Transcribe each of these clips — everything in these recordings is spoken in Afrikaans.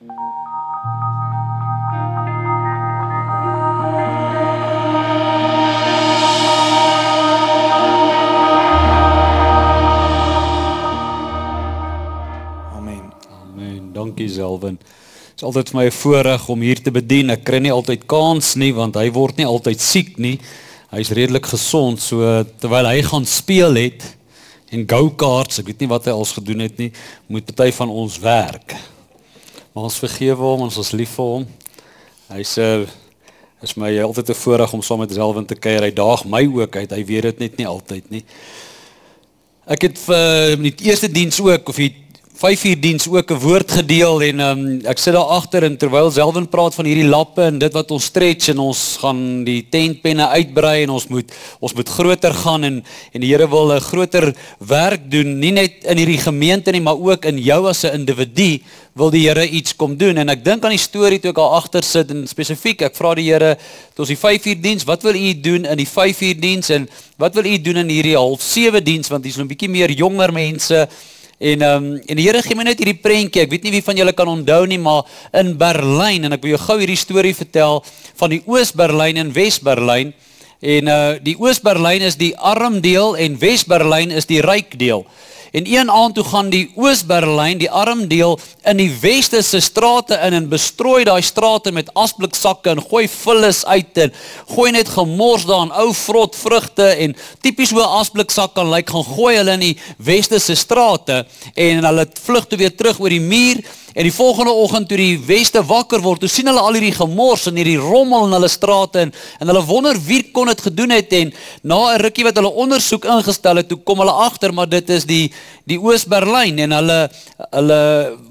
Amen. Amen. Dankie Selwyn. Dit is altyd vir my 'n voorreg om hier te bedien. Ek kry nie altyd kans nie want hy word nie altyd siek nie. Hy's redelik gesond, so terwyl hy gaan speel het en go-karts, ek weet nie wat hy als gedoen het nie, moet party van ons werk. Maar ons vergewe hom, ons is lief vir hom. Hy's 'n is my altyd 'n voorreg om saam met Selwyn te kuier. Hy daag my ook uit. Hy weet dit net nie altyd nie. Ek het vir die eerste diens ook of die 5 uur diens ook 'n woord gedeel en um, ek sit daar agter en terwyl Selwyn praat van hierdie lappe en dit wat ons stretch en ons gaan die tentpenne uitbrei en ons moet ons moet groter gaan en en die Here wil 'n groter werk doen nie net in hierdie gemeente nie maar ook in jou as 'n individu wil die Here iets kom doen. En ek dink aan die storie toe ek al agter sit en spesifiek ek vra die Here tot ons die 5 uur diens wat wil u doen in die 5 uur diens en wat wil u doen in hierdie half 7 diens? Want hier's nog 'n bietjie meer jonger mense En ehm um, en die Here gee my net hierdie prentjie. Ek weet nie wie van julle kan onthou nie, maar in Berlyn en ek wil jou gou hierdie storie vertel van die Oos-Berlyn en Wes-Berlyn. En uh die Oos-Berlyn is die arm deel en Wes-Berlyn is die ryk deel. En een aand toe gaan die Oos-Berlyn, die arm deel, in die weste se strate in en bestrooi daai strate met asbliksakke en gooi vullis uit en gooi net gemors daarin, ou vrot vrugte en tipies hoe 'n asbliksak kan lyk, gaan gooi hulle in die weste se strate en hulle vlug toe weer terug oor die muur En die volgende oggend toe die weste wakker word, toe sien hulle al hierdie gemors en hierdie rommel in hulle strate en, en hulle wonder wie kon dit gedoen het en na 'n rukkie wat hulle ondersoek ingestel het, toe kom hulle agter maar dit is die die Oos-Berlyn en hulle hulle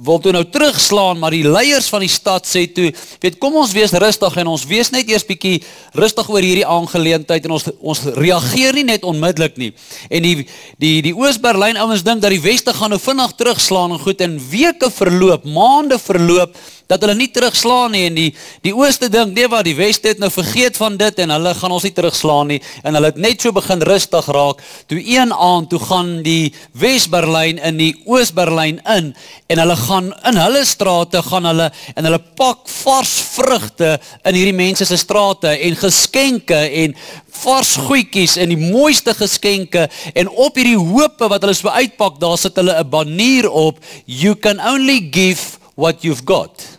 wil toe nou terugslaan, maar die leiers van die stad sê toe, weet kom ons wees rustig en ons wees net eers bietjie rustig oor hierdie aangeleentheid en ons ons reageer nie net onmiddellik nie. En die die die Oos-Berlyn ouens dink dat die weste gaan nou vinnig terugslaan en goed en weke verloop maande verloop dat hulle nie terugslaan nie en die die ooste dink nee wat die weste het nou vergeet van dit en hulle gaan ons nie terugslaan nie en hulle het net so begin rustig raak. Toe een aand toe gaan die Wes-Berlyn in die Oos-Berlyn in en hulle gaan in hulle strate gaan hulle en hulle pak vars vrugte in hierdie mense se strate en geskenke en vars goedjies en die mooiste geskenke en op hierdie hoope wat hulle so uitpak daar sit hulle 'n banier op. You can only give what you've got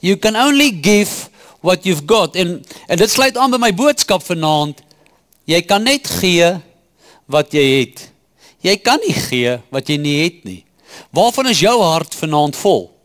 You can only give what you've got. En en dit sluit aan by my boodskap vanaand. Jy kan net gee wat jy het. Jy kan nie gee wat jy nie het nie. Waarvan is jou hart vanaand vol?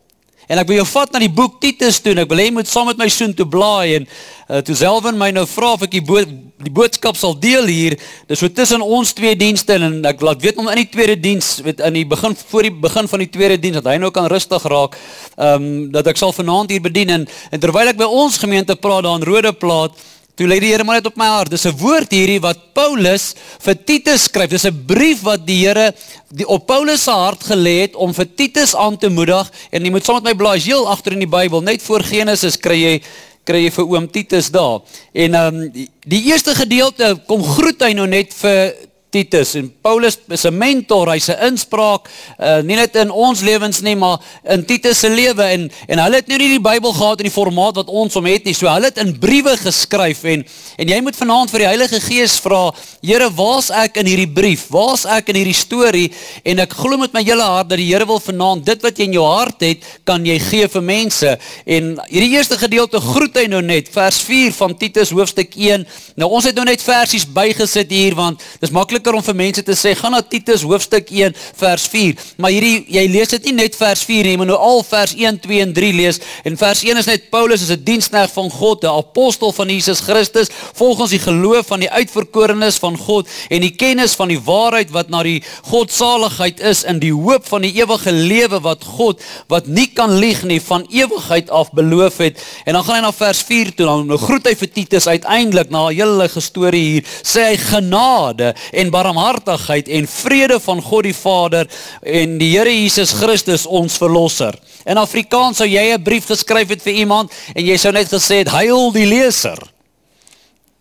En ek wil jou vat na die boek Titus toe. Ek wil hê jy moet saam met my soen toe blaai en uh, toe Selwyn my nou vra of ek die, bo die boodskap sal deel hier. Dis so tussen ons twee dienste en ek laat weet om in die tweede diens, weet in die begin voor die begin van die tweede diens dat hy nou kan rustig raak. Ehm um, dat ek sal vanaand hier bedien en, en terwyl ek by ons gemeente praat daar in Rode Plaat Toe lê die Here maar net op my hart. Dis 'n woord hierdie wat Paulus vir Titus skryf. Dis 'n brief wat die Here die op Paulus se hart gelê het om vir Titus aan te moedig en jy moet saam met my blaai heel agter in die Bybel, net voor Genesis kry jy kry jy vir oom Titus daar. En ehm um, die, die eerste gedeelte kom groet hy nou net vir Titus en Paulus is 'n mentor, hy's 'n inspraak uh, nie net in ons lewens nie, maar in Titus se lewe en en hulle het nie die Bybel gehad in die formaat wat ons hom het nie. So hulle het in briewe geskryf en en jy moet vanaand vir die Heilige Gees vra, Here, waar's ek in hierdie brief? Waar's ek in hierdie storie? En ek glo met my hele hart dat die Here wil vanaand dit wat jy in jou hart het, kan jy gee vir mense. En hierdie eerste gedeelte groet hy nou net, vers 4 van Titus hoofstuk 1. Nou ons het nou net versies bygesit hier want dis maklik makliker om vir mense te sê gaan na Titus hoofstuk 1 vers 4. Maar hierdie jy lees dit nie net vers 4 nie, maar nou al vers 1, 2 en 3 lees. En vers 1 is net Paulus is 'n diensknegt van God, 'n apostel van Jesus Christus, volgens die geloof van die uitverkorenes van God en die kennis van die waarheid wat na die godsaligheid is in die hoop van die ewige lewe wat God wat nie kan lieg nie van ewigheid af beloof het. En dan gaan hy na vers 4 toe, dan nou groet hy vir Titus uiteindelik na 'n hele storie hier, sê hy genade en barmhartigheid en vrede van God die Vader en die Here Jesus Christus ons verlosser. In Afrikaans sou jy 'n brief geskryf het vir iemand en jy sou net gesê het huil die leser.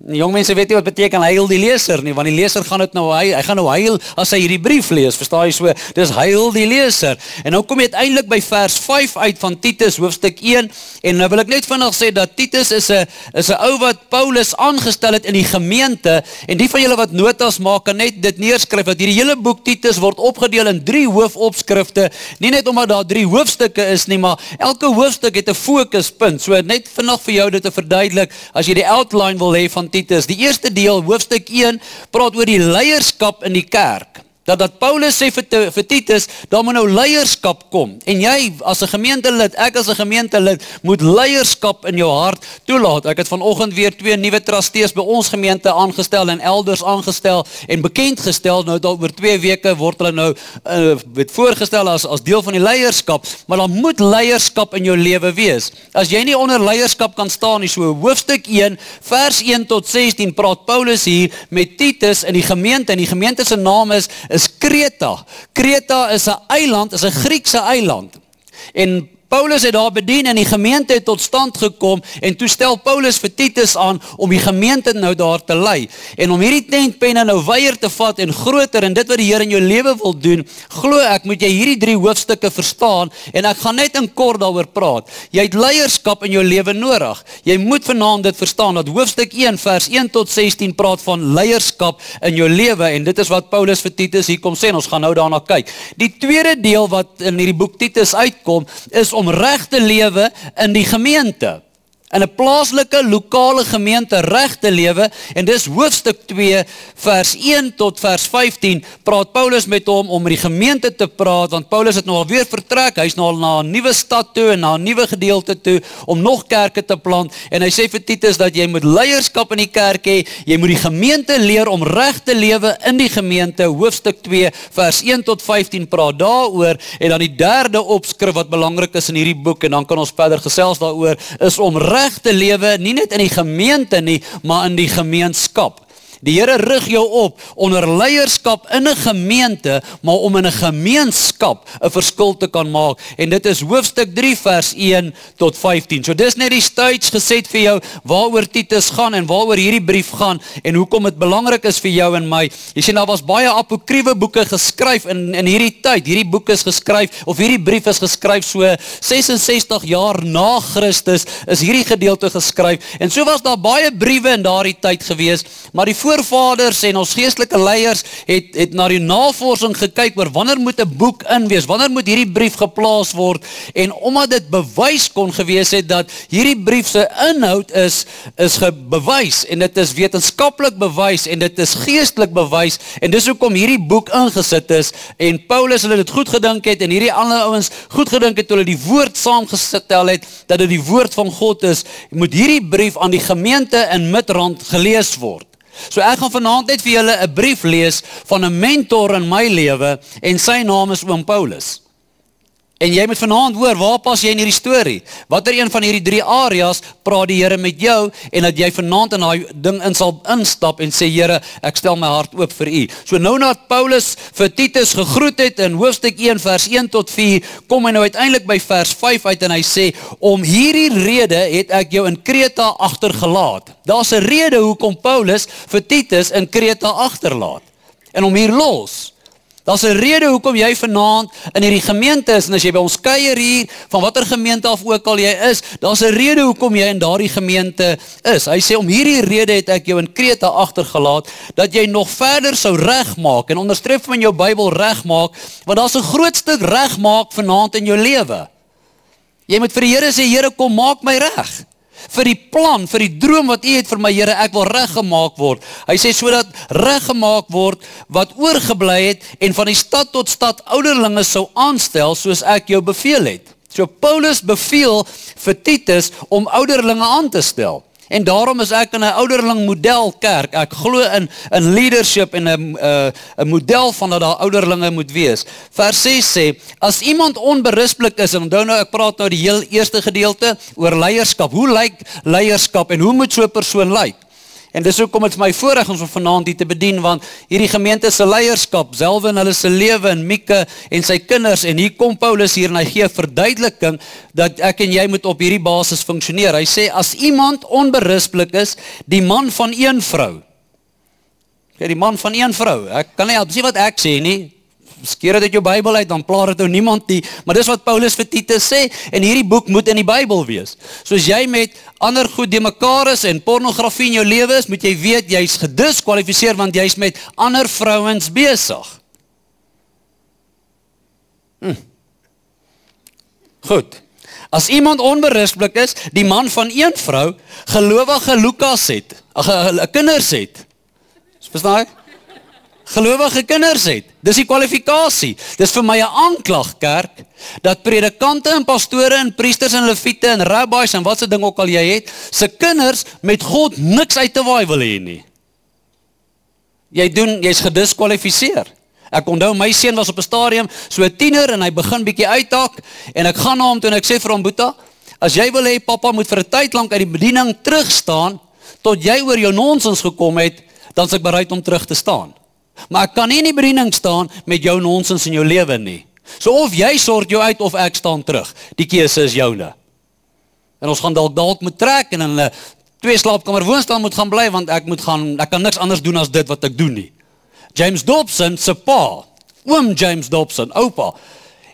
Die jong mense weet nie wat beteken huil die leser nie, want die leser gaan dit nou hy hy gaan nou huil as hy hierdie brief lees, verstaan jy so? Dis huil die leser. En nou kom jy uiteindelik by vers 5 uit van Titus hoofstuk 1 en nou wil ek net vinnig sê dat Titus is 'n is 'n ou wat Paulus aangestel het in die gemeente en die van julle wat notas maak kan net dit neerskryf dat hierdie hele boek Titus word opgedeel in drie hoofopskrifte, nie net omdat daar drie hoofstukke is nie, maar elke hoofstuk het 'n fokuspunt. So net vinnig vir jou dit te verduidelik as jy die outline wil hê van Titus. Die eerste deel, hoofstuk 1, praat oor die leierskap in die kerk dat dat Paulus sê vir vir Titus, daar moet nou leierskap kom. En jy as 'n gemeentelid, ek as 'n gemeentelid, moet leierskap in jou hart toelaat. Ek het vanoggend weer twee nuwe trustees by ons gemeente aangestel en elders aangestel en bekend gestel. Nou dalk oor 2 weke word hulle nou uh, word voorgestel as as deel van die leierskap, maar dan moet leierskap in jou lewe wees. As jy nie onder leierskap kan staan nie, so hoofstuk 1 vers 1 tot 16 praat Paulus hier met Titus in die gemeente en die gemeente se naam is is Kreta. Kreta is 'n eiland, is 'n Griekse eiland. En Paulus het daar bedien en die gemeente het tot stand gekom en toe stel Paulus vir Titus aan om die gemeente nou daar te lei en om hierdie tentpenne nou weier te vat en groter en dit wat die Here in jou lewe wil doen, glo ek moet jy hierdie drie hoofstukke verstaan en ek gaan net in kort daaroor praat. Jy het leierskap in jou lewe nodig. Jy moet vanaand dit verstaan dat hoofstuk 1 vers 1 tot 16 praat van leierskap in jou lewe en dit is wat Paulus vir Titus hier kom sê en ons gaan nou daarna kyk. Die tweede deel wat in hierdie boek Titus uitkom is om reg te lewe in die gemeente in 'n plaaslike lokale gemeente reg te lewe. En dis hoofstuk 2 vers 1 tot vers 15 praat Paulus met hom om met die gemeente te praat want Paulus het nou al weer vertrek. Hy's nou al na 'n nuwe stad toe en na 'n nuwe gedeelte toe om nog kerke te plant. En hy sê vir Titus dat jy moet leierskap in die kerk hê. Jy moet die gemeente leer om reg te lewe in die gemeente. Hoofstuk 2 vers 1 tot 15 praat daaroor. En dan die derde opskrif wat belangrik is in hierdie boek en dan kan ons verder gesels daaroor is om reg reg te lewe nie net in die gemeente nie, maar in die gemeenskap. Die Here rig jou op onder leierskap in 'n gemeente, maar om in 'n gemeenskap 'n verskil te kan maak. En dit is hoofstuk 3 vers 1 tot 15. So dis net die stage geset vir jou waaroor Titus gaan en waaroor hierdie brief gaan en hoekom dit belangrik is vir jou en my. Jy sien daar was baie apokriewe boeke geskryf in in hierdie tyd. Hierdie boek is geskryf of hierdie brief is geskryf so 66 jaar na Christus is hierdie gedeelte geskryf. En so was daar baie briewe in daardie tyd gewees, maar die voorvaders en ons geestelike leiers het het na die navorsing gekyk oor wanneer moet 'n boek in wees? Wanneer moet hierdie brief geplaas word? En omdat dit bewys kon gewees het dat hierdie brief se inhoud is is gebewys en dit is wetenskaplik bewys en dit is geestelik bewys en dis hoekom hierdie boek ingesit is en Paulus hulle dit goed gedink het en hierdie ander ouens goed gedink het toe hulle die woord saamgestel het dat dit die woord van God is, moet hierdie brief aan die gemeente in Midrand gelees word. So ek gaan vanaand net vir julle 'n brief lees van 'n mentor in my lewe en sy naam is Oom Paulus. En jy moet vanaand hoor, waar pas jy in hierdie storie? Watter een van hierdie drie areas praat die Here met jou en dat jy vanaand in daai ding in sal instap en sê Here, ek stel my hart oop vir U. So nou nadat Paulus vir Titus gegroet het in hoofstuk 1 vers 1 tot 4, kom hy nou uiteindelik by vers 5 uit en hy sê om hierdie rede het ek jou in Kreta agtergelaat. Daar's 'n rede hoekom Paulus vir Titus in Kreta agterlaat. En om hier los Daar's 'n rede hoekom jy vanaand in hierdie gemeente is en as jy by ons kuier hier van watter gemeente af ook al jy is, daar's 'n rede hoekom jy in daardie gemeente is. Hy sê om hierdie rede het ek jou in Kreta agtergelaat dat jy nog verder sou regmaak en onderstreep van jou Bybel regmaak, want daar's 'n groot stuk regmaak vanaand in jou lewe. Jy moet vir die Here sê Here kom maak my reg vir die plan, vir die droom wat U het vir my Here, ek wil reggemaak word. Hy sê sodat reggemaak word wat oorgebly het en van die stad tot stad ouderlinge sou aanstel soos ek jou beveel het. So Paulus beveel vir Titus om ouderlinge aan te stel. En daarom is ek in 'n ouderling model kerk. Ek glo in in leadership en 'n 'n 'n model van dat daar ouderlinge moet wees. Vers 6 sê: As iemand onberusblik is, onthou nou ek praat nou die heel eerste gedeelte oor leierskap. Hoe lyk leierskap en hoe moet so 'n persoon lyk? En dis hoekom dit my voorreg is om vanaand hier te bedien want hierdie gemeente se leierskap, selfs in hulle se lewe en Mieke en sy kinders en hier kom Paulus hier en hy gee verduideliking dat ek en jy moet op hierdie basis funksioneer. Hy sê as iemand onberusblik is, die man van een vrou. Kyk, die man van een vrou. Ek kan nie help sê wat ek sê nie skeer dit uit jou Bybel uit dan plaar dit ou niemand nie. Maar dis wat Paulus vir Titus sê en hierdie boek moet in die Bybel wees. Soos jy met ander goed de mekaar is en pornografie in jou lewe is moet jy weet jy's gediskwalifiseer want jy's met ander vrouens besig. Hm. goed. As iemand onberusblik is die man van een vrou gelowige Lukas het 'n kinders het. Verstaan jy gelowige kinders het. Dis die kwalifikasie. Dis vir my 'n aanklag kerk dat predikante en pastore en priesters en leviete en rabbis en wat se ding ook al jy het, se kinders met God niks uit te waai wil hê nie. Jy doen jy's gediskwalifiseer. Ek onthou my seun was op 'n stadium so 'n tiener en hy begin bietjie uitdak en ek gaan na hom toe en ek sê vir hom Boeta, as jy wil hê pappa moet vir 'n tyd lank uit die bediening terug staan tot jy oor jou nonsens gekom het, dan is ek bereid om terug te staan. Maar ek kan nie in die bediening staan met jou nonsens in jou lewe nie. So of jy sort jou uit of ek staan terug. Die keuse is joune. En ons gaan dalk dalk moet trek en in 'n twee slaapkamer woonstel moet gaan bly want ek moet gaan ek kan niks anders doen as dit wat ek doen nie. James Dobson se pa, oom James Dobson, oupa,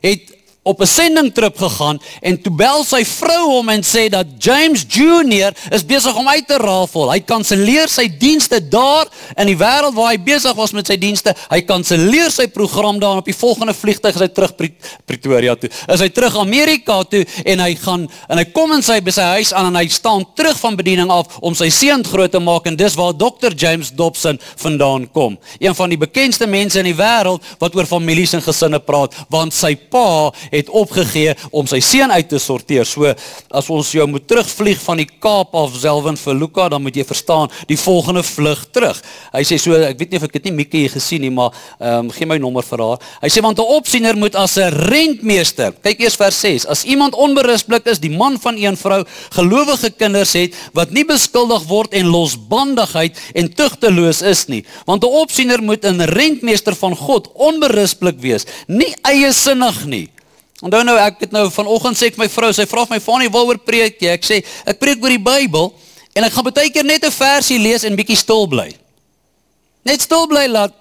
het op 'n sendingtrip gegaan en toe bel sy vrou hom en sê dat James Junior is besig om uit te rafel. Hy kanselleer sy dienste daar in die wêreld waar hy besig was met sy dienste. Hy kanselleer sy program daar op die volgende vliegtuig is hy terug Pretoria toe. Is hy terug Amerika toe en hy gaan en hy kom in sy by sy huis aan en hy staan terug van bediening af om sy seun groot te maak en dis waar Dr James Dobson vandaan kom. Een van die bekendste mense in die wêreld wat oor families en gesinne praat want sy pa het opgegee om sy seun uit te sorteer. So as ons jou moet terugvlieg van die Kaap af Selwyn vir Luka, dan moet jy verstaan die volgende vlug terug. Hy sê so ek weet nie of ek dit nie Mikkie gesien nie, maar ehm um, gee my nommer vir haar. Hy sê want 'n opsiener moet as 'n rentmeester. Kyk eers vers 6. As iemand onberusblik is, die man van een vrou, gelowige kinders het wat nie beskuldig word en losbandigheid en tugteloos is nie. Want 'n opsiener moet 'n rentmeester van God onberusblik wees, nie eie sinnig nie. Onthou nou ek het nou vanoggend sê ek my vrou, sy vra my Fanie waaroor preek jy? Ek sê ek preek oor die Bybel en ek gaan baie keer net 'n versie lees en bietjie stil bly. Net stil bly laat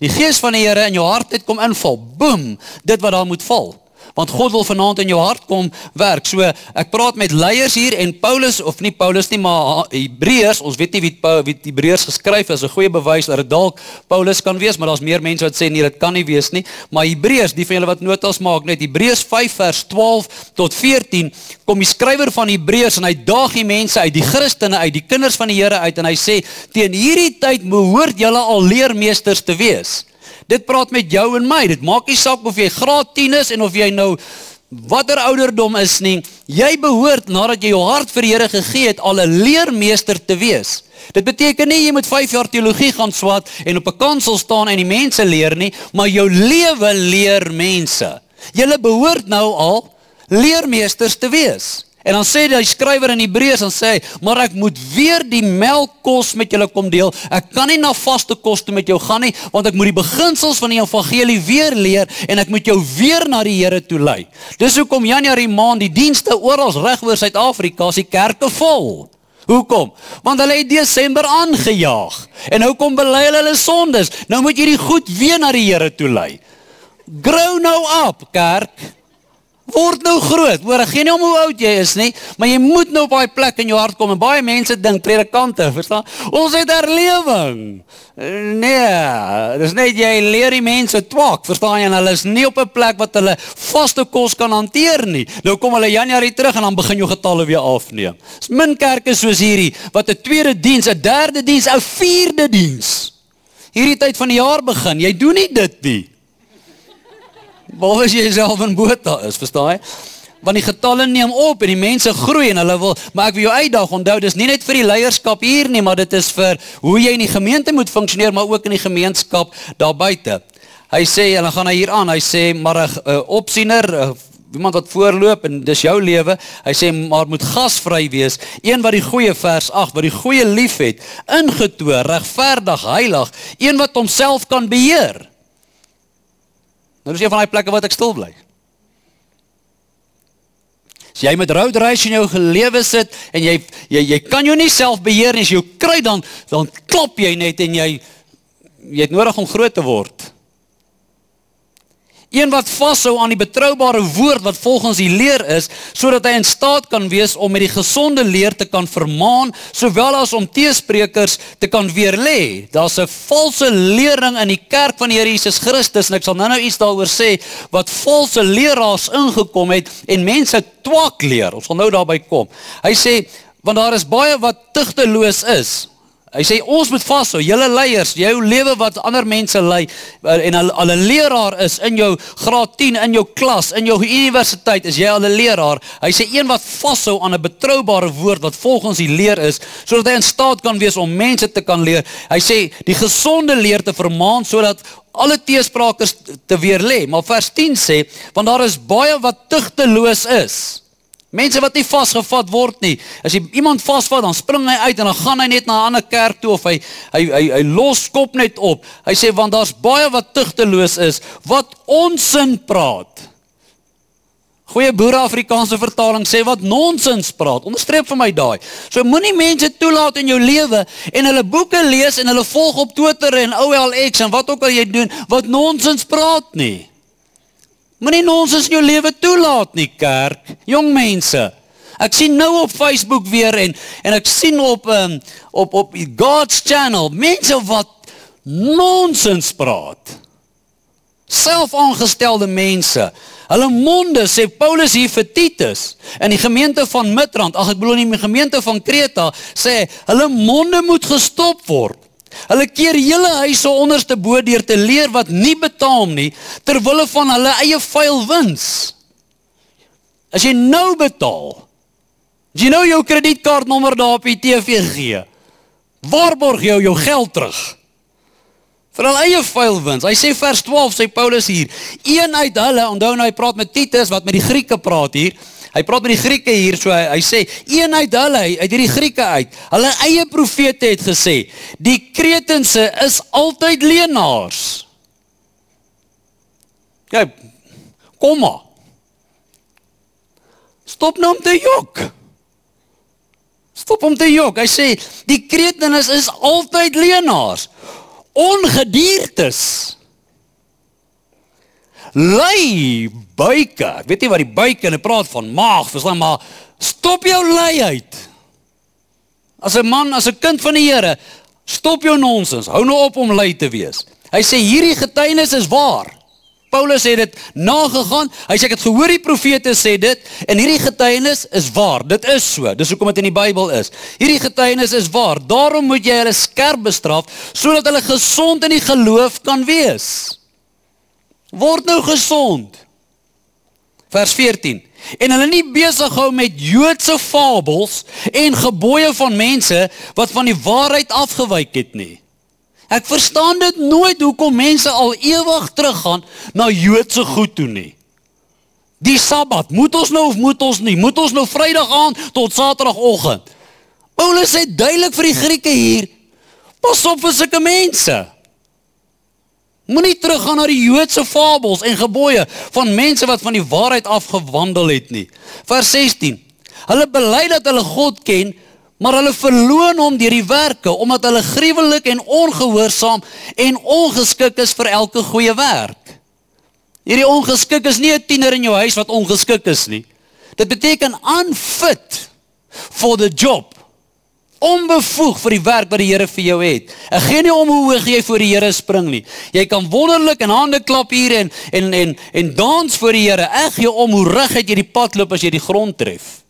die gees van die Here in jou hart net kom inval. Boem, dit wat daar moet val want God wil vanaand in jou hart kom werk. So ek praat met leiers hier en Paulus of nie Paulus nie, maar Hebreërs, ons weet nie wie wie Hebreërs geskryf is 'n goeie bewys dat dit dalk Paulus kan wees, maar daar's meer mense wat sê nee, dit kan nie wees nie. Maar Hebreërs, die van julle wat notas maak, net Hebreërs 5 vers 12 tot 14, kom die skrywer van Hebreërs en hy daag die mense uit, die Christene uit, die kinders van die Here uit en hy sê teen hierdie tyd behoort julle al leermeesters te wees. Dit praat met jou en my. Dit maak nie saak of jy graad 10 is en of jy nou watter ouderdom is nie. Jy behoort nadat jy jou hart vir die Here gegee het, al 'n leermeester te wees. Dit beteken nie jy moet 5 jaar teologie gaan swat en op 'n kansel staan en die mense leer nie, maar jou lewe leer mense. Jy behoort nou al leermeesters te wees. En dan sê die skrywer in Hebreërs dan sê hy, maar ek moet weer die melkkos met julle kom deel. Ek kan nie na vaste kos toe met jou gaan nie, want ek moet die beginsels van die evangelie weer leer en ek moet jou weer na die Here toe lei. Dis hoekom Januarie maand die dienste oral reg oor Suid-Afrika se kerke vol. Hoekom? Want hulle het Desember aangejaag. En nou kom bely hulle hulle sondes. Nou moet jy die goed weer na die Here toe lei. Grow nou up, kerk. Word nou groot. Hoor, ek gee nie om hoe oud jy is nie, maar jy moet nou op daai plek in jou hart kom en baie mense dink predikante, verstaan? Ons het herlewing. Nee, dis net jy leer die mense twak, verstaan jy? En hulle is nie op 'n plek wat hulle vaste kos kan hanteer nie. Nou kom hulle Januarie terug en dan begin jou getalle weer afneem. Dis min kerke soos hierdie wat 'n tweede diens, 'n derde diens, 'n vierde diens. Hierdie tyd van die jaar begin. Jy doen nie dit nie. Behalwe as jy self in Botha is, verstaan jy? Want die getalle neem op en die mense groei en hulle wil, maar ek wil jou uitdaag, onthou dis nie net vir die leierskap hier nie, maar dit is vir hoe jy in die gemeente moet funksioneer, maar ook in die gemeenskap daar buite. Hy sê en dan gaan hy hier aan, hy sê maar 'n uh, opsiener uh, iemand wat voorloop en dis jou lewe. Hy sê maar moet gasvry wees, een wat die goeie vers 8, wat die goeie liefhet, ingetoe, regverdig, heilig, een wat homself kan beheer. Nou dis een van daai plekke wat ek stil bly. As jy met road race in jou lewe sit en jy jy jy kan jou nie self beheer nie, as jy kry dan dan klop jy net en jy jy het nodig om groot te word. Een wat vashou aan die betroubare woord wat volgens die leer is, sodat hy in staat kan wees om met die gesonde leer te kan vermaan, sowel as om teesprekers te kan weerlê. Daar's 'n valse lering in die kerk van die Here Jesus Christus en ek sal nou-nou iets daaroor sê wat valse leraars ingekom het en mense twak leer. Ons gaan nou daarby kom. Hy sê want daar is baie wat tugteloos is. Hy sê ons moet vashou, julle leiers, jou lewe wat ander mense lei eh, en al 'n leraar is in jou graad 10 in jou klas, in jou universiteit, is jy al 'n leraar. Hy sê een wat vashou aan 'n betroubare woord wat volgens die leer is, sodat hy in staat kan wees om mense te kan leer. Hy sê die gesonde leer te vermaan sodat alle teesprakers te weer lê. Maar vers 10 sê, want daar is baie wat tugteloos is. Mense wat nie vasgevat word nie. As jy iemand vasvat, dan spring hy uit en dan gaan hy net na 'n ander kerk toe of hy hy hy, hy los kop net op. Hy sê want daar's baie wat tugteloos is, wat onsin praat. Goeie boere Afrikaanse vertaling sê wat nonsens praat. Onderstreep vir my daai. So moenie mense toelaat in jou lewe en hulle boeke lees en hulle volg op Twitter en OLX en wat ook al jy doen wat nonsens praat nie. Moenie nonsens in jou lewe toelaat nie, kerk. Jong mense. Ek sien nou op Facebook weer en en ek sien op um, op op God's channel mense wat nonsens praat. Selfaangestelde mense. Hulle monde sê Paulus hier vir Titus in die gemeente van Midrand, ag ek bedoel in die gemeente van Kreta, sê hulle monde moet gestop word. Hulle keer hele huise onderste bo deur te leer wat nie betaam nie ter wille van hulle eie vuil wins. As jy nou betaal, as jy nou jou kredietkaartnommer daar op die TV gee, waarborg jy jou geld terug? Vir hulle eie vuil wins. Hy sê vers 12 sê Paulus hier, een uit hulle, onthou nou hy praat met Titus wat met die Grieke praat hier. Hy praat met die Grieke hier so hy, hy sê een uit hulle uit hierdie Grieke uit. Hulle eie profete het gesê die Kretense is altyd leenaars. Ja, kom maar. Stop nou om te jok. Stop om te jok. Hy sê die Kretense is altyd leenaars. Ongediertes lei buike. Ek weet nie wat die buike en praat van maag, verstaan maar stop jou lei uit. As 'n man, as 'n kind van die Here, stop jou nonsens. Hou nou op om lei te wees. Hy sê hierdie getuienis is waar. Paulus het dit nagegaan. Hy sê ek het gehoor die profete sê dit en hierdie getuienis is waar. Dit is so. Dis hoekom dit in die Bybel is. Hierdie getuienis is waar. Daarom moet jy hulle skerp bestraf sodat hulle gesond in die geloof kan wees word nou gesond. Vers 14. En hulle nie besig hou met Joodse fabels en gebooie van mense wat van die waarheid afgewyk het nie. Ek verstaan dit nooit hoekom mense al ewig teruggaan na Joodse goed toe nie. Die Sabbat, moet ons nou of moet ons nie? Moet ons nou Vrydag aand tot Saterdagoggend? Paulus sê duidelik vir die Grieke hier: Pas op vir sulke mense. Moenie teruggaan na die Joodse fabels en gebooie van mense wat van die waarheid afgewandel het nie. Vers 16. Hulle bely dat hulle God ken, maar hulle verloon hom deur die werke omdat hulle gruwelik en ongehoorsaam en ongeskik is vir elke goeie werk. Hierdie ongeskik is nie 'n tiener in jou huis wat ongeskik is nie. Dit beteken unfit for the job onbevoeg vir die werk wat die Here vir jou het. Ek gee nie om hoe hoog jy voor die Here spring nie. Jy kan wonderlik in hande klap hier en en en en dans voor die Here. Ek gee om hoe reguit jy die pad loop as jy die grond tref.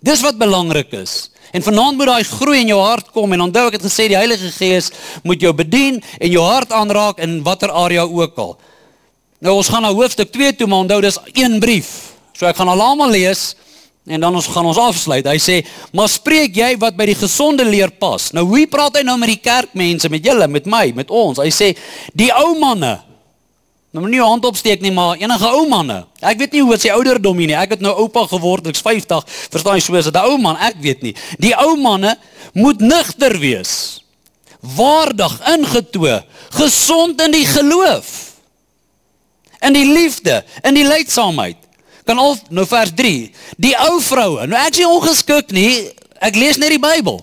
Dis wat belangrik is. En vanaand moet daai groei in jou hart kom en onthou ek het gesê die Heilige Gees moet jou bedien en jou hart aanraak in watter area ook al. Nou ons gaan na hoofstuk 2 toe, maar onthou dis een brief. So ek gaan almal lees. En dan ons gaan ons afsluit. Hy sê, "Maar spreek jy wat by die gesonde leer pas?" Nou hoe praat hy nou met die kerkmense, met julle, met my, met ons? Hy sê, "Die ou manne." Nou moenie jou hand opsteek nie, maar enige ou manne. Ek weet nie hoe wat sy ouderdom nie. Ek het nou oupa geword, ek's 50. Verstaan jy so as 'n ou man? Ek weet nie. Die ou manne moet nugter wees. Waardig, ingetoe, gesond in die geloof. In die liefde, in die leidsaamheid. Kan al nou vers 3. Die ou vroue. Nou ek is ongeskik nie. Ek lees net die Bybel.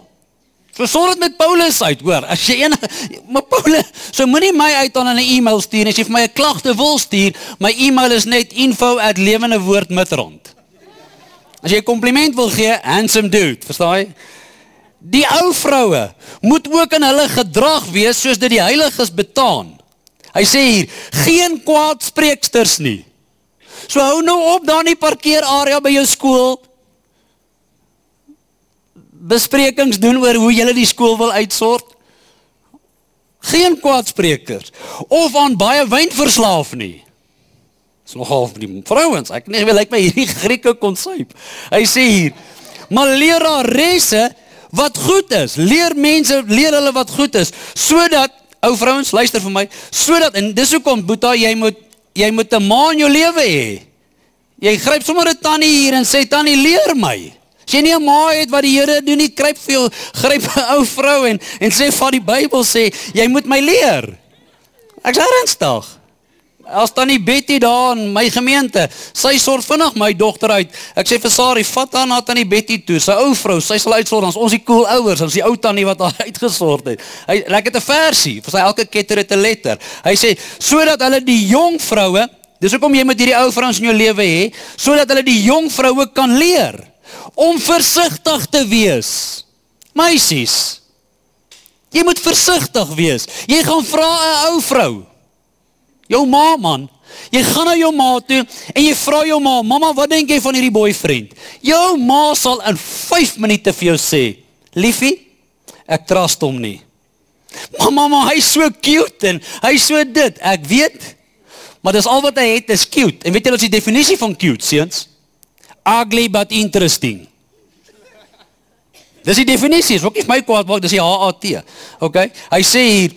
Versorg dit met Paulus uit, hoor. As jy een maar Paulus, so moenie my uit aan 'n e-mail stuur as jy vir my 'n klagte wil stuur. My e-mail is net info@lewendewoordmitrond. As jy 'n kompliment wil gee, handsome dude, verstaan jy? Die ou vroue moet ook in hulle gedrag wees soos dit die heiliges betaan. Hy sê hier, geen kwaadspreeksters nie. So hou nou op daar in die parkeerarea by jou skool besprekings doen oor hoe julle die skool wil uitsort? Geen kwaadsprekers of aan baie wyn verslaaf nie. Dis nogal vir die vrouens. Ek net wil lyk my hierdie Grieke konsep. Hy sê hier: "Maar leraresse wat goed is, leer mense, leer hulle wat goed is, sodat ou vrouens luister vir my, sodat en dis hoekom Boeta jy moet jy moet 'n ma in jou lewe hê. Jy gryp sommer 'n tannie hier en sê tannie leer my. As jy nie 'n ma het wat die Here doen nie, kruip vir jou gryp 'n ou vrou en en sê van die Bybel sê jy moet my leer. Ek's ernstig. As dan nie Betty daar in my gemeente, sy sorg vinnig my dogter uit. Ek sê vir Sari, vat haar na tannie Betty toe. Sy ou vrou, sy sal uitsorg ons ons die cool ouers, ons die ou tannie wat haar uitgesorg het. Hy lekker te versie, vir sy elke ketter het 'n letter. Hy sê sodat hulle die jong vroue, dis hoekom jy met hierdie ou vrouens in jou lewe hê, sodat hulle die jong vroue kan leer om versigtig te wees. Meisies, jy moet versigtig wees. Jy gaan vra 'n ou vrou. Jou ma man, jy gaan na jou ma toe en jy vra jou ma, "Mamma, wat dink jy van hierdie boyfriend?" Jou ma sal in 5 minute vir jou sê, "Liefie, ek trust hom nie." "Mamma, maar hy's so cute en hy's so dit." Ek weet. Maar dis al wat hy het, is cute. En weet wat is die definisie van cute, seuns? ugly but interesting. Dis die definisie, is ook nie my kwaad maak, dis die HAT. Okay? Hy sê hier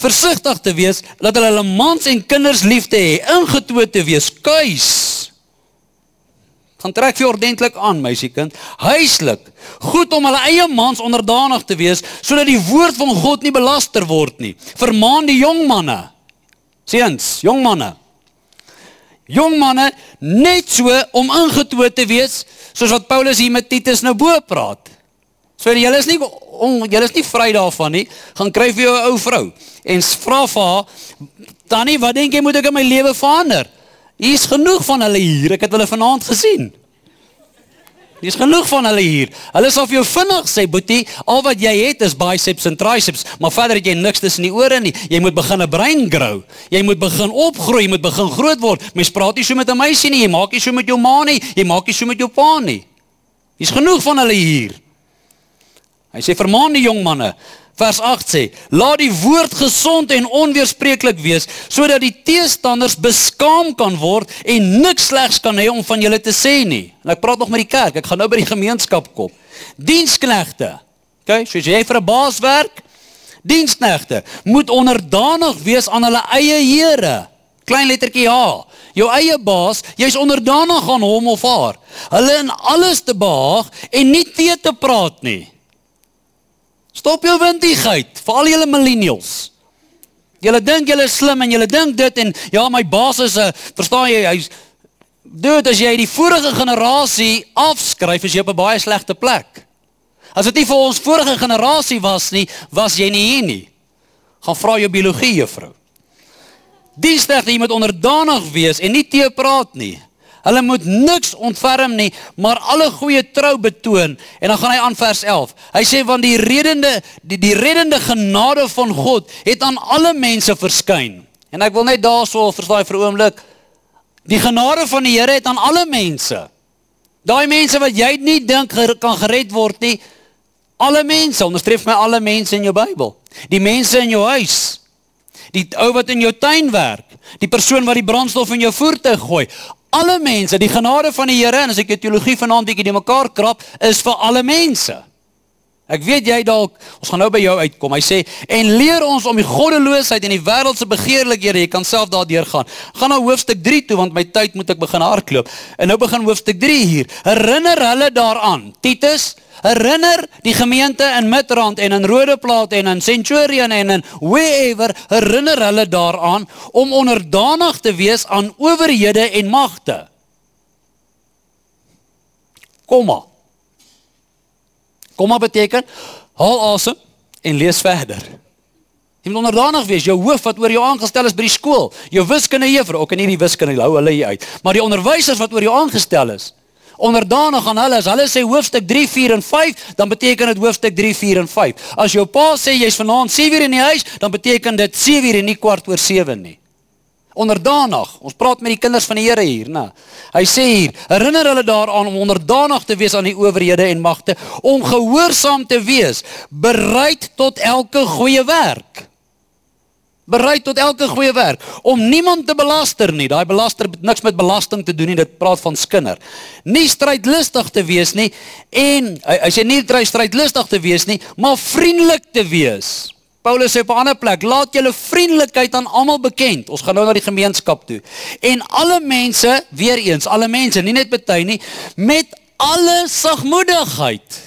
versigtig te wees dat hulle hulle mans en kinders liefde hê, ingetoe te wees, kuis. Gaan trek vir ordentlik aan, meisiekind, huislik, goed om hulle eie mans onderdanig te wees sodat die woord van God nie belaster word nie. Vermaan die jong manne. Seuns, jong manne. Jong manne net so om ingetoe te wees soos wat Paulus hier met Titus nou bo praat. So julle is nie julle is nie vry daarvan nie. Gaan kry vir jou 'n ou vrou en vra vir haar, "Tannie, wat dink jy moet ek in my lewe verander?" Hier's genoeg van hulle hier. Ek het hulle vanaand gesien. Dis genoeg van hulle hier. Hulle sal vir jou vinnig sê, "Boetie, al wat jy het is biceps en triceps, maar verder het jy niks tussen die ore nie. Jy moet begin 'n brein grow. Jy moet begin opgroei, jy moet begin groot word. Mens praat nie so met 'n meisie nie, jy maak nie so met jou ma nie, jy maak nie so met jou pa nie." Dis genoeg van hulle hier. Hy sê vermaan die jong manne, Vers 8 sê: Laat die woord gesond en onweerspreeklik wees sodat die teestanders beskaam kan word en niks slegs kan hê om van julle te sê nie. En ek praat nog met die kerk. Ek gaan nou by die gemeenskap kom. Diensknegte. OK, soos jy vir 'n baas werk, diensknegte moet onderdanig wees aan hulle eie here. Klein lettertjie H. Jou eie baas, jy's onderdanig aan hom of haar. Hulle in alles te behaag en nie te te praat nie. Stop jou windigheid, veral julle millennials. Julle dink julle is slim en julle dink dit en ja, my baas is 'n verstaan jy, hy's dood as jy die vorige generasie afskryf as jy op 'n baie slegte plek. As dit nie vir ons vorige generasie was nie, was jy nie hier nie. Gaan vra jou biologie juffrou. Diensdag jy moet onderdanig wees en nie te praat nie. Hulle moet niks ontferm nie, maar alle goeie trou betoon. En dan gaan hy aan vers 11. Hy sê want die redende die, die reddende genade van God het aan alle mense verskyn. En ek wil net daarso vir 'n oomblik. Die genade van die Here het aan alle mense. Daai mense wat jy nie dink kan gered word nie, alle mense, onderstreep my alle mense in jou Bybel. Die mense in jou huis. Die ou wat in jou tuin werk, die persoon wat die brandstof in jou voertuig gooi, alle mense, die genade van die Here en as ek die teologie vanaand bietjie die mekaar krap, is vir alle mense. Ek weet jy dalk, ons gaan nou by jou uitkom. Hy sê en leer ons om die goddeloosheid en die wêreldse begeerlikhede, jy kan self daardeur gaan. Gaan na hoofstuk 3 toe want my tyd moet ek begin hardloop. En nou begin hoofstuk 3 hier. Herinner hulle daaraan. Titus, herinner die gemeente in Midrand en in Rodeplaat en in Centurion en in wherever, herinner hulle daaraan om onderdanig te wees aan owerhede en magte. Kom maar. Kom maar beteken haal asem en lees verder. Jy moet onderdanig wees, jou hoof wat oor jou aangestel is by die skool, jou wiskunde juffrou, ook in hierdie wiskunde hou hulle jy uit, maar die onderwysers wat oor jou aangestel is, onderdanig aan hulle, as hulle sê hoofstuk 3, 4 en 5, dan beteken dit hoofstuk 3, 4 en 5. As jou pa sê jy's vanaand 7 uur in die huis, dan beteken dit 7 uur en nie kwart oor 7 nie onderdanig. Ons praat met die kinders van die Here hier, né? Hy sê hier, herinner hulle daaraan om onderdanig te wees aan die owerhede en magte, om gehoorsaam te wees, bereid tot elke goeie werk. Bereid tot elke goeie werk om niemand te belaster nie. Daai belaster het niks met belasting te doen nie. Dit praat van skinder. Nie strydlustig te wees nie en hy sê nie strydlustig te wees nie, maar vriendelik te wees. Paulus sê op 'n ander plek, laat julle vriendelikheid aan almal bekend. Ons gaan nou na die gemeenskap toe. En alle mense, weer eens, alle mense, nie net bety nie, met alle sagmoedigheid.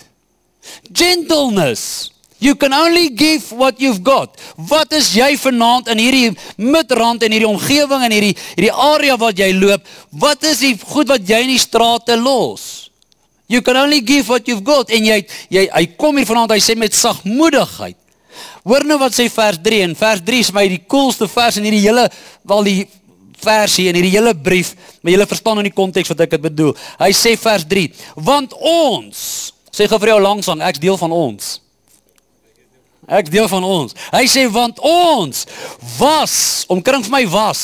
Gentleness. You can only give what you've got. Wat is jy vanaand in hierdie midrand en hierdie omgewing en hierdie hierdie area wat jy loop? Wat is die goed wat jy in die strate los? You can only give what you've got en jy jy hy kom hier vanaand hy sê met sagmoedigheid. Hoor nou wat sê vers 3 en vers 3 is my die coolste vers in hierdie hele wel die versie in hierdie hele brief, maar julle verstaan in die konteks wat ek dit bedoel. Hy sê vers 3: Want ons, sê gou vir jou langs aan, ek's deel van ons. Ek deel van ons. Hy sê want ons was, omkring vir my was.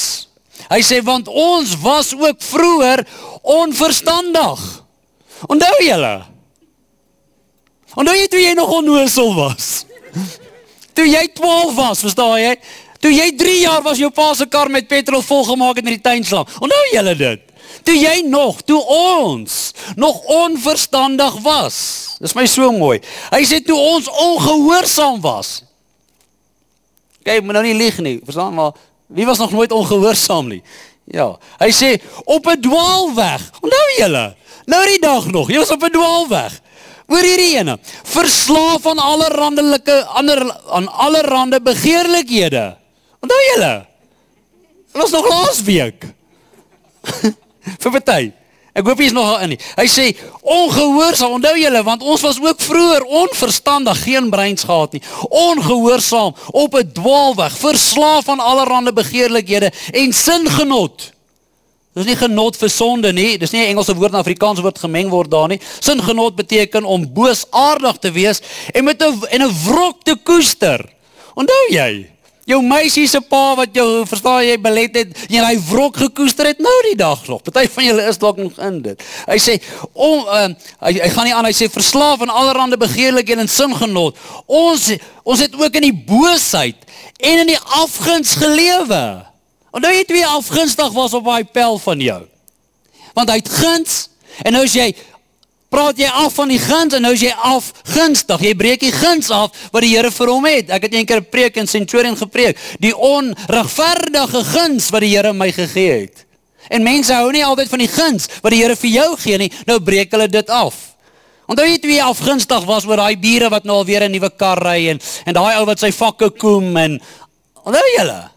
Hy sê want ons was ook vroeër onverstandig. Onthou julle? Onthou jy toe jy nog onnoosel was? Toe jy 12 was, verstaan jy? Toe jy 3 jaar was jou pa se kar met petrol volgemaak met die tuinslang. Onthou julle dit? Toe jy nog, toe ons nog onverstandig was. Dis my so mooi. Hy sê toe ons ongehoorsaam was. Kyk, moet nou nie lieg nie. Verstaan maar, wie was nog nooit ongehoorsaam nie? Ja. Hy sê op 'n dwaalweg. Onthou julle? Nou die dag nog, jy was op 'n dwaalweg. Hoor hierdie ene. Verslaaf aan allerhandelike ander aan allerhande begeerlikhede. Onthou julle? Was nog laas week. Vir party. Ek hoop jy is nog in nie. Hy sê ongehoorsaam. Onthou julle want ons was ook vroeër onverstandig, geen breins gehad nie. Ongehoorsaam op 'n dwaalweg, verslaaf aan allerhande begeerlikhede en singenot. Dis nie genot vir sonde nie. Dis nie 'n Engelse woord en Afrikaanse woord gemeng word daar nie. Singenot beteken om boosaardig te wees en met 'n en 'n wrok te koester. Onthou jy? Jou meisie se pa wat jou verstaan jy belet het, jy hy wrok gekoester het nou die dag nog. Party van julle is dalk nog in dit. Hy sê om uh, hy, hy gaan nie aan hy sê verslaaf aan allerlei begeerlikhede en singenot. Ons ons het ook in die boosheid en in die afguns gelewe. Onthou jy twee afgunstig was op daai pel van jou? Want hy het guns en nou as jy praat jy af van die guns en nou as jy afgunstig, jy breek die guns af wat die Here vir hom het. Ek het eendag 'n preek in Centurion gepreek, die onregverdige guns wat die Here my gegee het. En mense hou nie altyd van die guns wat die Here vir jou gee nie. Nou breek hulle dit af. Onthou jy twee afgunstig was oor daai bure wat nou al weer 'n nuwe kar ry en en daai ou wat sy vakke koem en onthou julle?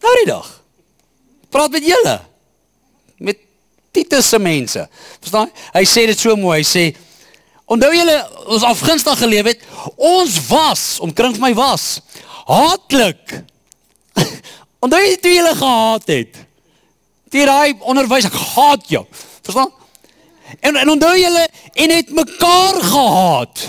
Nou die dag. Praat met julle. Met Titus se mense. Verstaan? Hy sê dit so mooi. Hy sê onthou julle ons afgunstig geleef het. Ons was, omkring my was haatlik. onthou jy toe julle gehaat het? Die raai onderwys ek haat jou. Verstaan? En en onthou julle en het mekaar gehaat.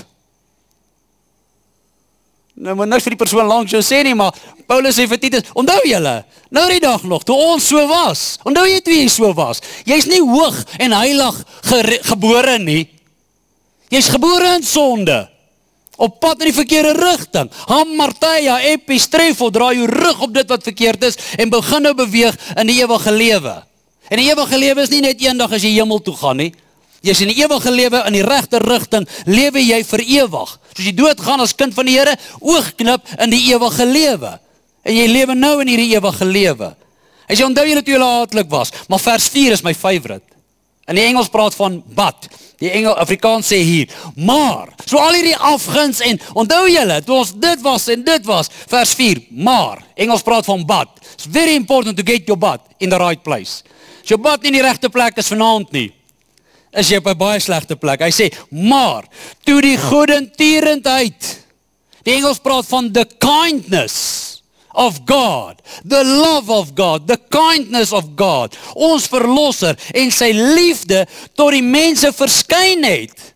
Nou moet niks vir die persoon langs jou sê nie, maar Paulus sê vir Titus, onthou julle, nou die dag nog toe ons so was. Onthou jy toe jy so was? Jy's nie hoog en heilig gebore nie. Jy's gebore in sonde. Op pad in die verkeerde rigting. Hamartia epistrefo draai jou rug op dit wat verkeerd is en begin nou beweeg in die ewige lewe. En die ewige lewe is nie net eendag as jy hemel toe gaan nie. Jy's in die ewige lewe in die regte rigting, lewe jy vir ewig. Soos jy doodgaan as kind van die Here, oogknip in die ewige lewe. En jy lewe nou in hierdie ewige lewe. Hy sê onthou julle toe julle haatlik was, maar vers 4 is my favourite. In die Engels praat van but. Die Engel Afrikaans sê hier, maar. So al hierdie afguns en onthou julle, toe ons dit was en dit was, vers 4, maar. Engels praat van but. It's very important to get your butt in the right place. As jou butt nie in die regte plek is vanaand nie, is jy op 'n baie slegte plek. Hy sê, maar toe die goedertierendheid. Die Engels praat van the kindness of God, the love of God, the kindness of God, ons verlosser en sy liefde tot die mense verskyn het.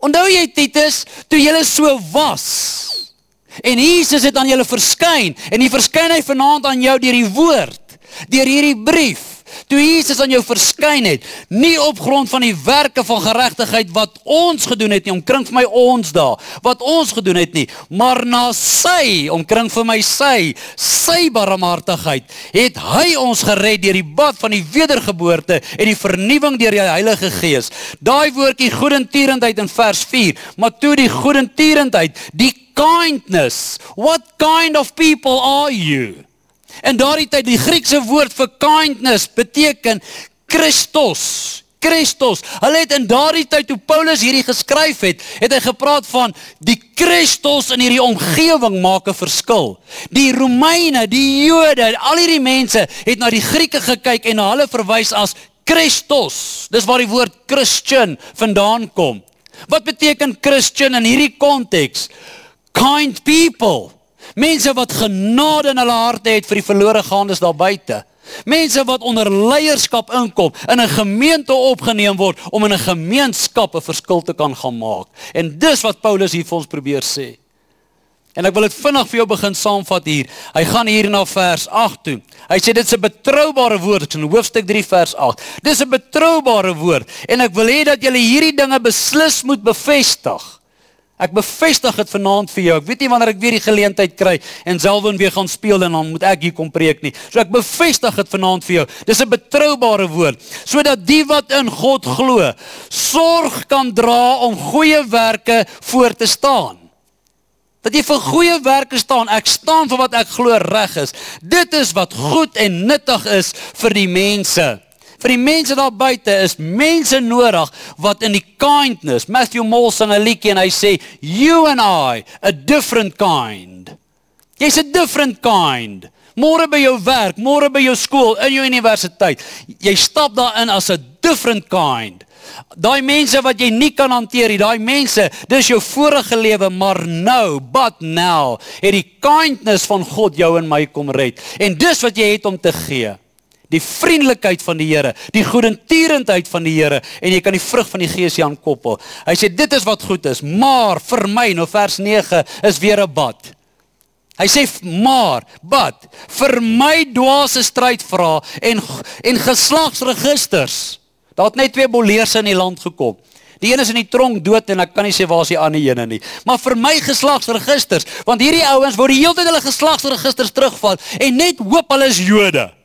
Onthou jy Titus, toe jy so was en Jesus het aan julle verskyn en hy verskyn hy vanaand aan jou deur die woord, deur hierdie brief. Toe Jesus aan jou verskyn het, nie op grond van die werke van geregtigheid wat ons gedoen het nie, omkring vir my ons daar, wat ons gedoen het nie, maar na sy, omkring vir my sy, sy barmhartigheid, het hy ons gered deur die bad van die wedergeboorte en die vernuwing deur die Heilige Gees. Daai woordjie goedertierendheid in vers 4, maar toe die goedertierendheid, die kindness, what kind of people are you? In daardie tyd die Griekse woord vir kindness beteken Christos. Christos. Hulle het in daardie tyd toe Paulus hierdie geskryf het, het hy gepraat van die Christos in hierdie omgewing maak 'n verskil. Die Romeine, die Jode, al hierdie mense het na die Grieke gekyk en na hulle verwys as Christos. Dis waar die woord Christian vandaan kom. Wat beteken Christian in hierdie konteks? Kind people. Mense wat genade in hulle harte het vir die verlore gaandes daar buite. Mense wat onder leierskap inkom, in 'n gemeente opgeneem word om in 'n gemeenskap 'n verskil te kan gaan maak. En dis wat Paulus hier vir ons probeer sê. En ek wil dit vinnig vir jou begin saamvat hier. Hy gaan hier na vers 8 toe. Hy sê dit's 'n betroubare woord in hoofstuk 3 vers 8. Dis 'n betroubare woord en ek wil hê dat julle hierdie dinge beslis moet bevestig. Ek bevestig dit vanaand vir jou. Ek weet nie wanneer ek weer die geleentheid kry en Selwyn weer gaan speel en dan moet ek hier kom preek nie. So ek bevestig dit vanaand vir jou. Dis 'n betroubare woord sodat die wat in God glo, sorg kan dra om goeie werke voor te staan. Dat jy vir goeie werke staan. Ek staan vir wat ek glo reg is. Dit is wat goed en nuttig is vir die mense vir die mense daar buite is mense nodig wat in die kindness Matthew Molson 'n liedjie en hy sê you and I a different kind. Jy's a different kind. Môre by jou werk, môre by jou skool, in jou universiteit. Jy stap daarin as 'n different kind. Daai mense wat jy nie kan hanteer nie, daai mense, dis jou vorige lewe, maar nou, but now, het die kindness van God jou en my kom red. En dis wat jy het om te gee die vriendelikheid van die Here, die goedertierendheid van die Here en jy kan die vrug van die Gees hier aan koppel. Hy sê dit is wat goed is, maar vir my nou vers 9 is weer 'n bad. Hy sê maar, bad vir my dwaase stryd vra en en geslagsregisters. Daar het net twee boleers in die land gekom. Die een is in die tronk dood en ek kan nie sê waar is die ander een nie. Maar vir my geslagsregisters, want hierdie ouens word die hele tyd hulle geslagsregisters terugval en net hoop hulle is Jode.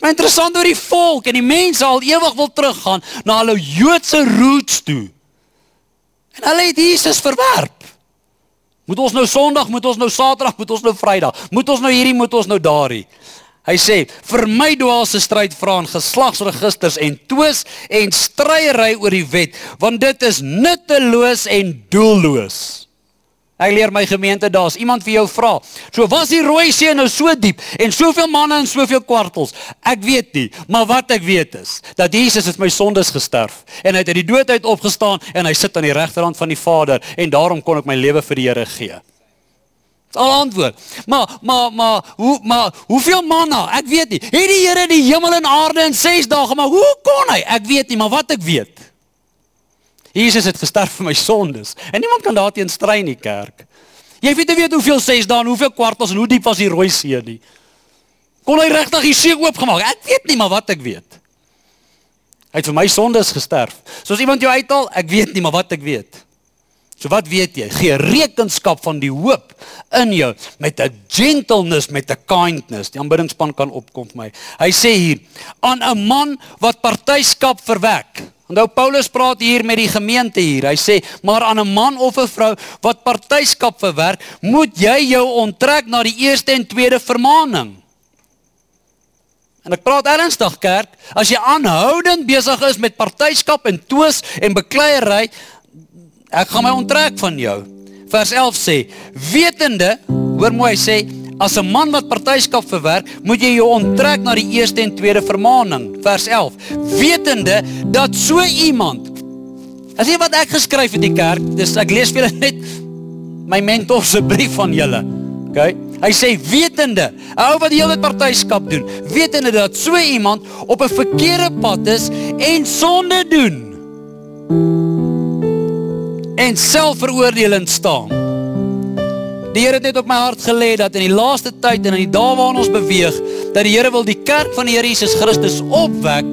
Maar interessant oor die volk en die mense al ewig wil teruggaan na hulle Joodse roots toe. En hulle het Jesus verwerp. Moet ons nou Sondag, moet ons nou Saterdag, moet ons nou Vrydag, moet ons nou hierdie, moet ons nou daardie. Hy sê vir my dwaalse stryd vra in geslagsregisters en twis en stryery oor die wet want dit is nutteloos en doelloos. Ek leer my gemeente daar's iemand vir jou vra. So was die rooi see nou so diep en soveel manne en soveel kwartels. Ek weet nie, maar wat ek weet is dat Jesus het my sondes gesterf en hy het uit die dood uit opgestaan en hy sit aan die regterhand van die Vader en daarom kon ek my lewe vir die Here gee. Dis al antwoord. Maar maar maar hoe maar hoeveel manne? Ek weet nie. Het die Here die hemel en aarde in 6 dae gemaak? Hoe kon hy? Ek weet nie, maar wat ek weet Jesus het gesterf vir my sondes. En niemand kan daarteen stry nie, kerk. Jy weet nie weet hoeveel ses daan, hoeveel kwartels en hoe diep was die rooi see nie. Kon hy regtig die see oopgemaak? Ek weet nie, maar wat ek weet. Hy het vir my sondes gesterf. Soos iemand jou uithaal, ek weet nie, maar wat ek weet. So wat weet jy? Gee rekenskap van die hoop in jou met 'n gentleness, met 'n kindness. Die aanbiddingspan kan opkom vir my. Hy sê hier aan 'n man wat partyskap verwek Onthou Paulus praat hier met die gemeente hier. Hy sê, "Maar aan 'n man of 'n vrou wat partyskap verwerk, moet jy jou onttrek na die eerste en tweede vermaaning." En ek praat ernstig kerk, as jy aanhoudend besig is met partyskap en twis en bekleierery, ek gaan my onttrek van jou. Vers 11 sê, "Wetende, hoor mooi hy sê, As 'n man wat partyskap verwerk, moet jy jou onttrek na die eerste en tweede vermaaning, vers 11. Wetende dat so iemand As jy wat ek geskryf het in die kerk, dis ek lees vir julle net my mentor se brief van julle. OK? Hy sê wetende, 'n ou wat die hele partyskap doen, wetende dat so iemand op 'n verkeerde pad is en sonde doen en selfveroordeling staan. Die Here het net op my hart gelê dat in die laaste tyd en in die dae waarin ons beweeg, dat die Here wil die kerk van die Here Jesus Christus opwek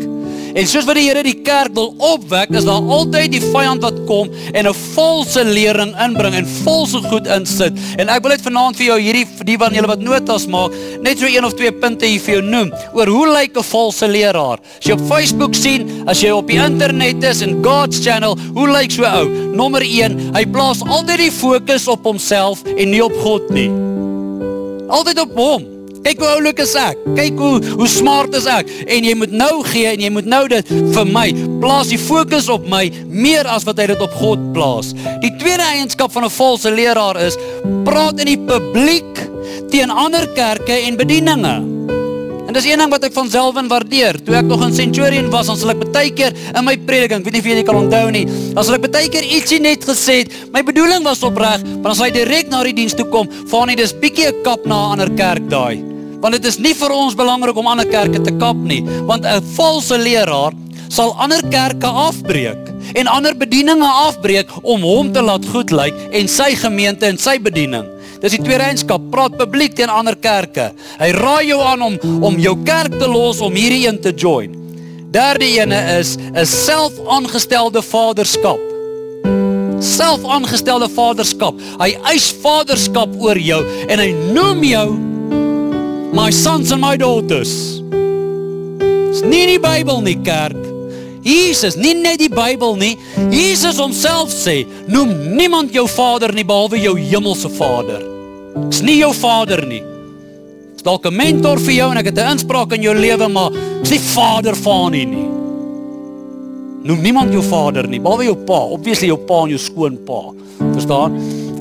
En soos wat die Here die kerk wil opwek, is daar altyd die vyand wat kom en 'n valse lering inbring en valse goed insit. En ek wil net vanaand vir jou hierdie die van julle wat notas maak, net so een of twee punte hier vir jou noem oor hoe lyk 'n valse leraar. As jy op Facebook sien, as jy op die internet is en God's channel, hoe lyk so ou? Nommer 1, hy plaas altyd die fokus op homself en nie op God nie. Altyd op hom. Kyk hoe oulik is ek. Kyk hoe hoe smart is ek. En jy moet nou gee en jy moet nou dit vir my. Plaas die fokus op my meer as wat hy dit op God plaas. Die tweede eienskap van 'n valse leraar is praat in die publiek teen ander kerke en bedieninge. En dis een ding wat ek van Selwyn waardeer. Toe ek nog in Centurion was, ons sal ek baie keer in my prediking, weet nie of jy kan onthou nie, as ek baie keer ietsie net gesê het, my bedoeling was opreg, maar as hy direk na die diens toe kom, hy dis bietjie 'n kap na 'n ander kerk daai want dit is nie vir ons belangrik om ander kerke te kap nie, want 'n valse leraar sal ander kerke afbreek en ander bedieninge afbreek om hom te laat goed lyk en sy gemeente en sy bediening. Dis die tweede eienskap, praat publiek teen ander kerke. Hy raai jou aan om om jou kerk te los om hierdie een te join. Derde ene is 'n selfaangestelde vaderskap. Selfaangestelde vaderskap. Hy eis vaderskap oor jou en hy noem jou my sons and my daughters. Dis nie die Bybel nie, kerk. Jesus, nie net die Bybel nie. Jesus homself sê, noem niemand jou vader nie behalwe jou hemelse Vader. Dis nie jou vader nie. Dis dalk 'n mentor vir jou en ek het 'n inspraak in jou lewe, maar dis nie vader van nie nie. Noem niemand jou vader nie behalwe jou pa, obviously jou pa en jou skoonpa. Verstaan?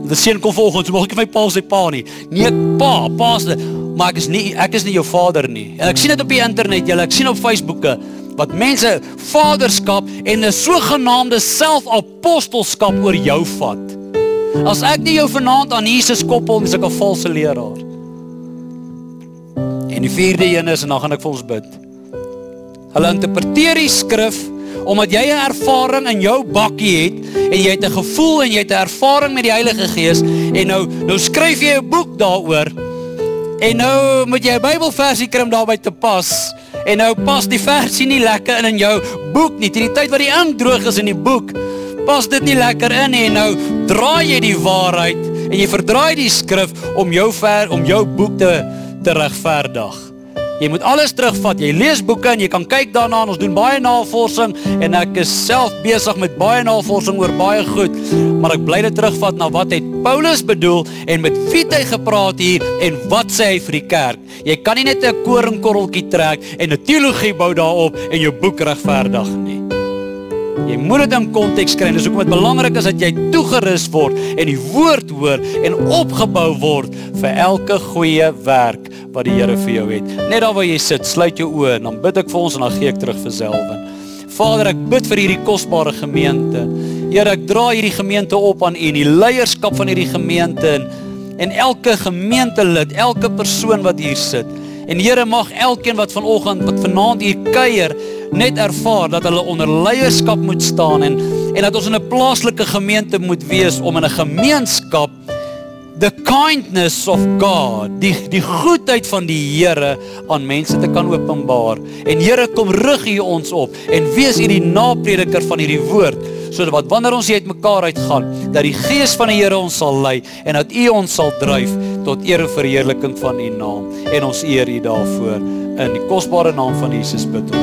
Die seun kom volgens, mag ek my pa sê pa nie. Nee, pa, pa se maar ek is nie ek is nie jou vader nie. En ek sien dit op die internet, julle, ek sien op Facebooke wat mense vaderskap en 'n sogenaamde selfapostelskap oor jou vat. As ek nie jou vanaand aan Jesus koppel, is ek 'n valse leraar. En die vierde een is en dan gaan ek vir ons bid. Hulle interpreteer die skrif omdat jy 'n ervaring in jou bakkie het en jy het 'n gevoel en jy het 'n ervaring met die Heilige Gees en nou nou skryf jy 'n boek daaroor En nou moet jy 'n Bybelversie kry om daarby te pas. En nou pas die versie nie lekker in in jou boek nie. Teen die tyd wat die ink droog is in die boek, pas dit nie lekker in nie. En nou draai jy die waarheid en jy verdraai die skrif om jou ver om jou boek te te regverdig. Jy moet alles terugvat. Jy lees boeke en jy kan kyk daarna. Ons doen baie navorsing en ek is self besig met baie navorsing oor baie goed, maar ek bly dit terugvat na wat het Paulus bedoel en met wie hy gepraat hier en wat sê hy vir die kerk. Jy kan nie net 'n koringkorreltjie trek en 'n teologie bou daarop en jou boek regverdig nie. Jy moet dit in konteks kry. Dis hoekom dit belangrik is dat jy toegerus word en die woord hoor en opgebou word vir elke goeie werk wat die Here vir jou het. Net daar waar jy sit, sluit jou oë en dan bid ek vir ons en dan gee ek terug vir Selwyn. Vader, ek bid vir hierdie kosbare gemeente. Here, ek dra hierdie gemeente op aan U en die leierskap van hierdie gemeente en, en elke gemeentelid, elke persoon wat hier sit. En Here, mag elkeen wat vanoggend, wat vanaand hier kuier, net ervaar dat hulle onder leierskap moet staan en en dat ons in 'n plaaslike gemeente moet wees om in 'n gemeenskap the kindness of God, die die goedheid van die Here aan mense te kan openbaar. En Here, kom rig U ons op en wees U die naprediker van hierdie woord, sodat wanneer ons hier uitmekaar uitgaan, dat die Gees van die Here ons sal lei en dat U ons sal dryf tot eer en verheerliking van U naam. En ons eer U daarvoor in die kosbare naam van Jesus bid ons.